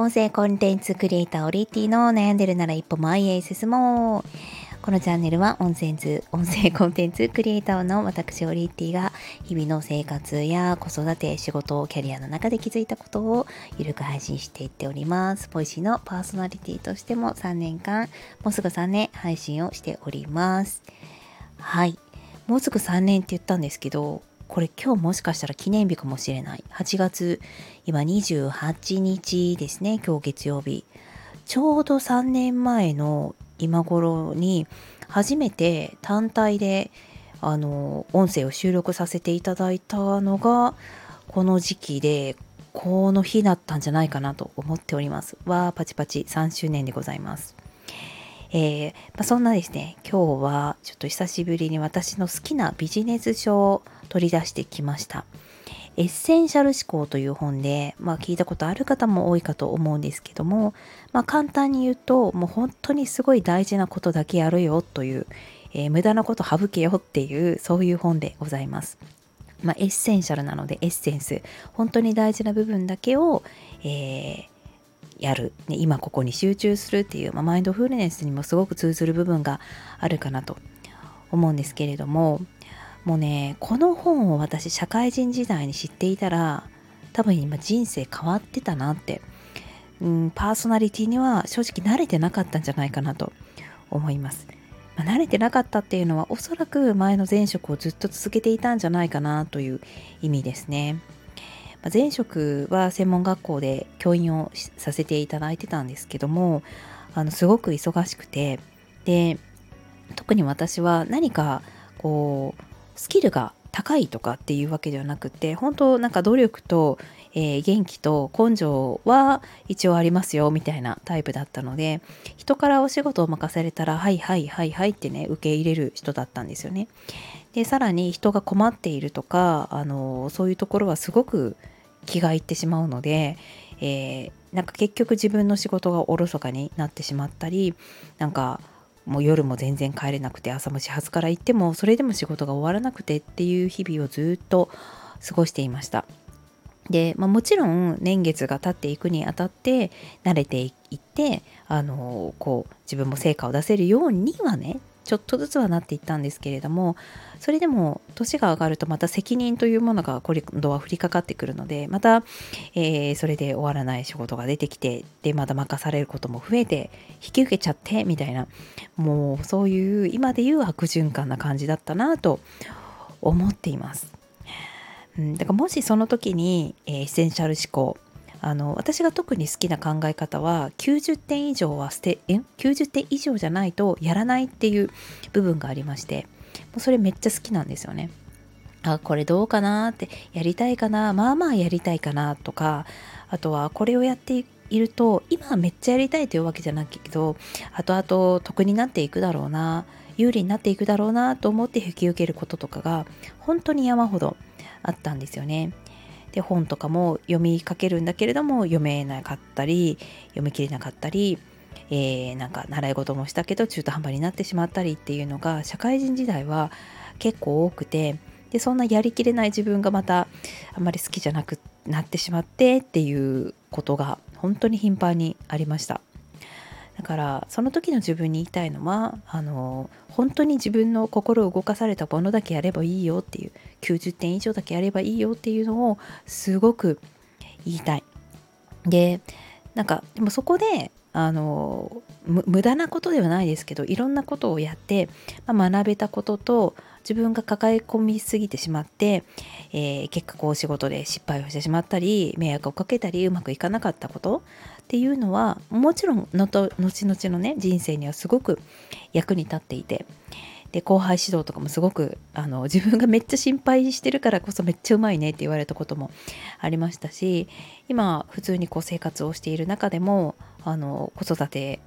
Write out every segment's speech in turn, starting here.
音声コンテンツクリエイターオリティの悩んでるなら一歩前へ進もう。このチャンネルは音声図、音声コンテンツクリエイターの私オリティが日々の生活や子育て、仕事、キャリアの中で気づいたことをゆるく配信していっております。ボイシーのパーソナリティとしても3年間、もうすぐ3年配信をしております。はい。もうすぐ3年って言ったんですけど、これ今日もしかしたら記念日かもしれない。8月、今28日ですね、今日月曜日。ちょうど3年前の今頃に初めて単体であの音声を収録させていただいたのがこの時期でこの日だったんじゃないかなと思っております。わーパチパチ3周年でございます。えー、まあ、そんなですね、今日はちょっと久しぶりに私の好きなビジネス書を取り出してきました。エッセンシャル思考という本で、まあ、聞いたことある方も多いかと思うんですけども、まあ、簡単に言うともう本当にすごい大事なことだけやるよという、えー、無駄なこと省けよっていうそういう本でございます。まあ、エッセンシャルなのでエッセンス本当に大事な部分だけを、えー、やる、ね、今ここに集中するっていう、まあ、マインドフルネスにもすごく通ずる部分があるかなと思うんですけれどももうねこの本を私社会人時代に知っていたら多分今人生変わってたなって、うん、パーソナリティには正直慣れてなかったんじゃないかなと思います。まあ、慣れてなかったっていうのはおそらく前の前職をずっと続けていたんじゃないかなという意味ですね。前職は専門学校で教員をさせていただいてたんですけどもあのすごく忙しくてで特に私は何かこうスキルが高いとかっていうわけではなくて本当なんか努力と、えー、元気と根性は一応ありますよみたいなタイプだったので人からお仕事を任されたらはいはいはいはいってね受け入れる人だったんですよね。でさらに人が困っているとかあのそういうところはすごく気がいってしまうので、えー、なんか結局自分の仕事がおろそかになってしまったりなんかもう夜も全然帰れなくて朝も始発から行ってもそれでも仕事が終わらなくてっていう日々をずっと過ごしていました。で、まあ、もちろん年月が経っていくにあたって慣れていってあのこう自分も成果を出せるようにはねちょっとずつはなっていったんですけれどもそれでも年が上がるとまた責任というものが今度は降りかかってくるのでまた、えー、それで終わらない仕事が出てきてでまた任されることも増えて引き受けちゃってみたいなもうそういう今でいう悪循環な感じだったなと思っています。うん、だからもしその時に、え、エッセンシャル思考あの私が特に好きな考え方は90点以上は捨てえ？90点以上じゃないとやらないっていう部分がありましてもうそれめっちゃ好きなんですよね。あこれどうかなってやりたいかなまあまあやりたいかなとかあとはこれをやっていると今めっちゃやりたいというわけじゃないけど後々得になっていくだろうな有利になっていくだろうなと思って引き受けることとかが本当に山ほどあったんですよね。で本とかも読みかけるんだけれども読めなかったり読みきれなかったり、えー、なんか習い事もしたけど中途半端になってしまったりっていうのが社会人時代は結構多くてでそんなやりきれない自分がまたあんまり好きじゃなくなってしまってっていうことが本当に頻繁にありました。だからその時の自分に言いたいのはあの本当に自分の心を動かされたものだけやればいいよっていう90点以上だけやればいいよっていうのをすごく言いたい。でなんかでもそこであの無駄なことではないですけどいろんなことをやって、まあ、学べたことと自分が抱え込みすぎてしまって、えー、結果こう仕事で失敗をしてしまったり迷惑をかけたりうまくいかなかったことっていうのはもちろんのと後々のね人生にはすごく役に立っていてで後輩指導とかもすごくあの自分がめっちゃ心配してるからこそめっちゃうまいねって言われたこともありましたし今普通にこう生活をしている中でもあの子育て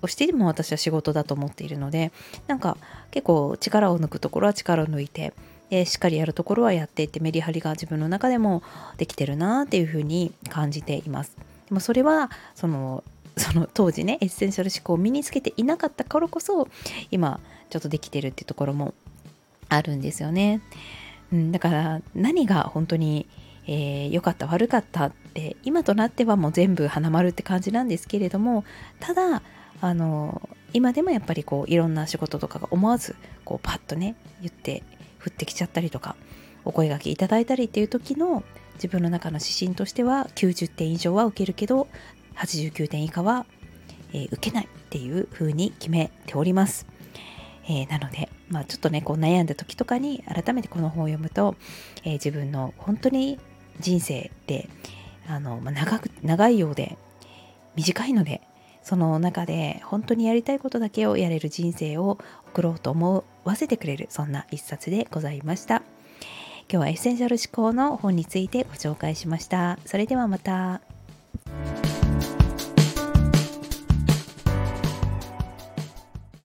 をしても私は仕事だと思っているのでなんか結構力を抜くところは力を抜いてでしっかりやるところはやっていってメリハリが自分の中でもできてるなっていうふうに感じています。でもそれはその その当時ねエッセンシャル思考を身につけていなかったからこそ今ちょっとできてるっていうところもあるんですよね。うん、だから何が本当に、えー、かった悪かったって今となってはもう全部花丸って感じなんですけれどもただあの今でもやっぱりこういろんな仕事とかが思わずこうパッとね言って降ってきちゃったりとかお声がけいただいたりっていう時の自分の中の指針としては90点以上は受けるけど89点以下は、えー、受けないっていう風に決めております。えー、なので、まあ、ちょっとねこう悩んだ時とかに改めてこの本を読むと、えー、自分の本当に人生ってあの、まあ、長く長いようで短いのでその中で本当にやりたいことだけをやれる人生を送ろうと思わせてくれるそんな一冊でございました。今日はエッセンシャル思考の本についてご紹介しました。それではまた。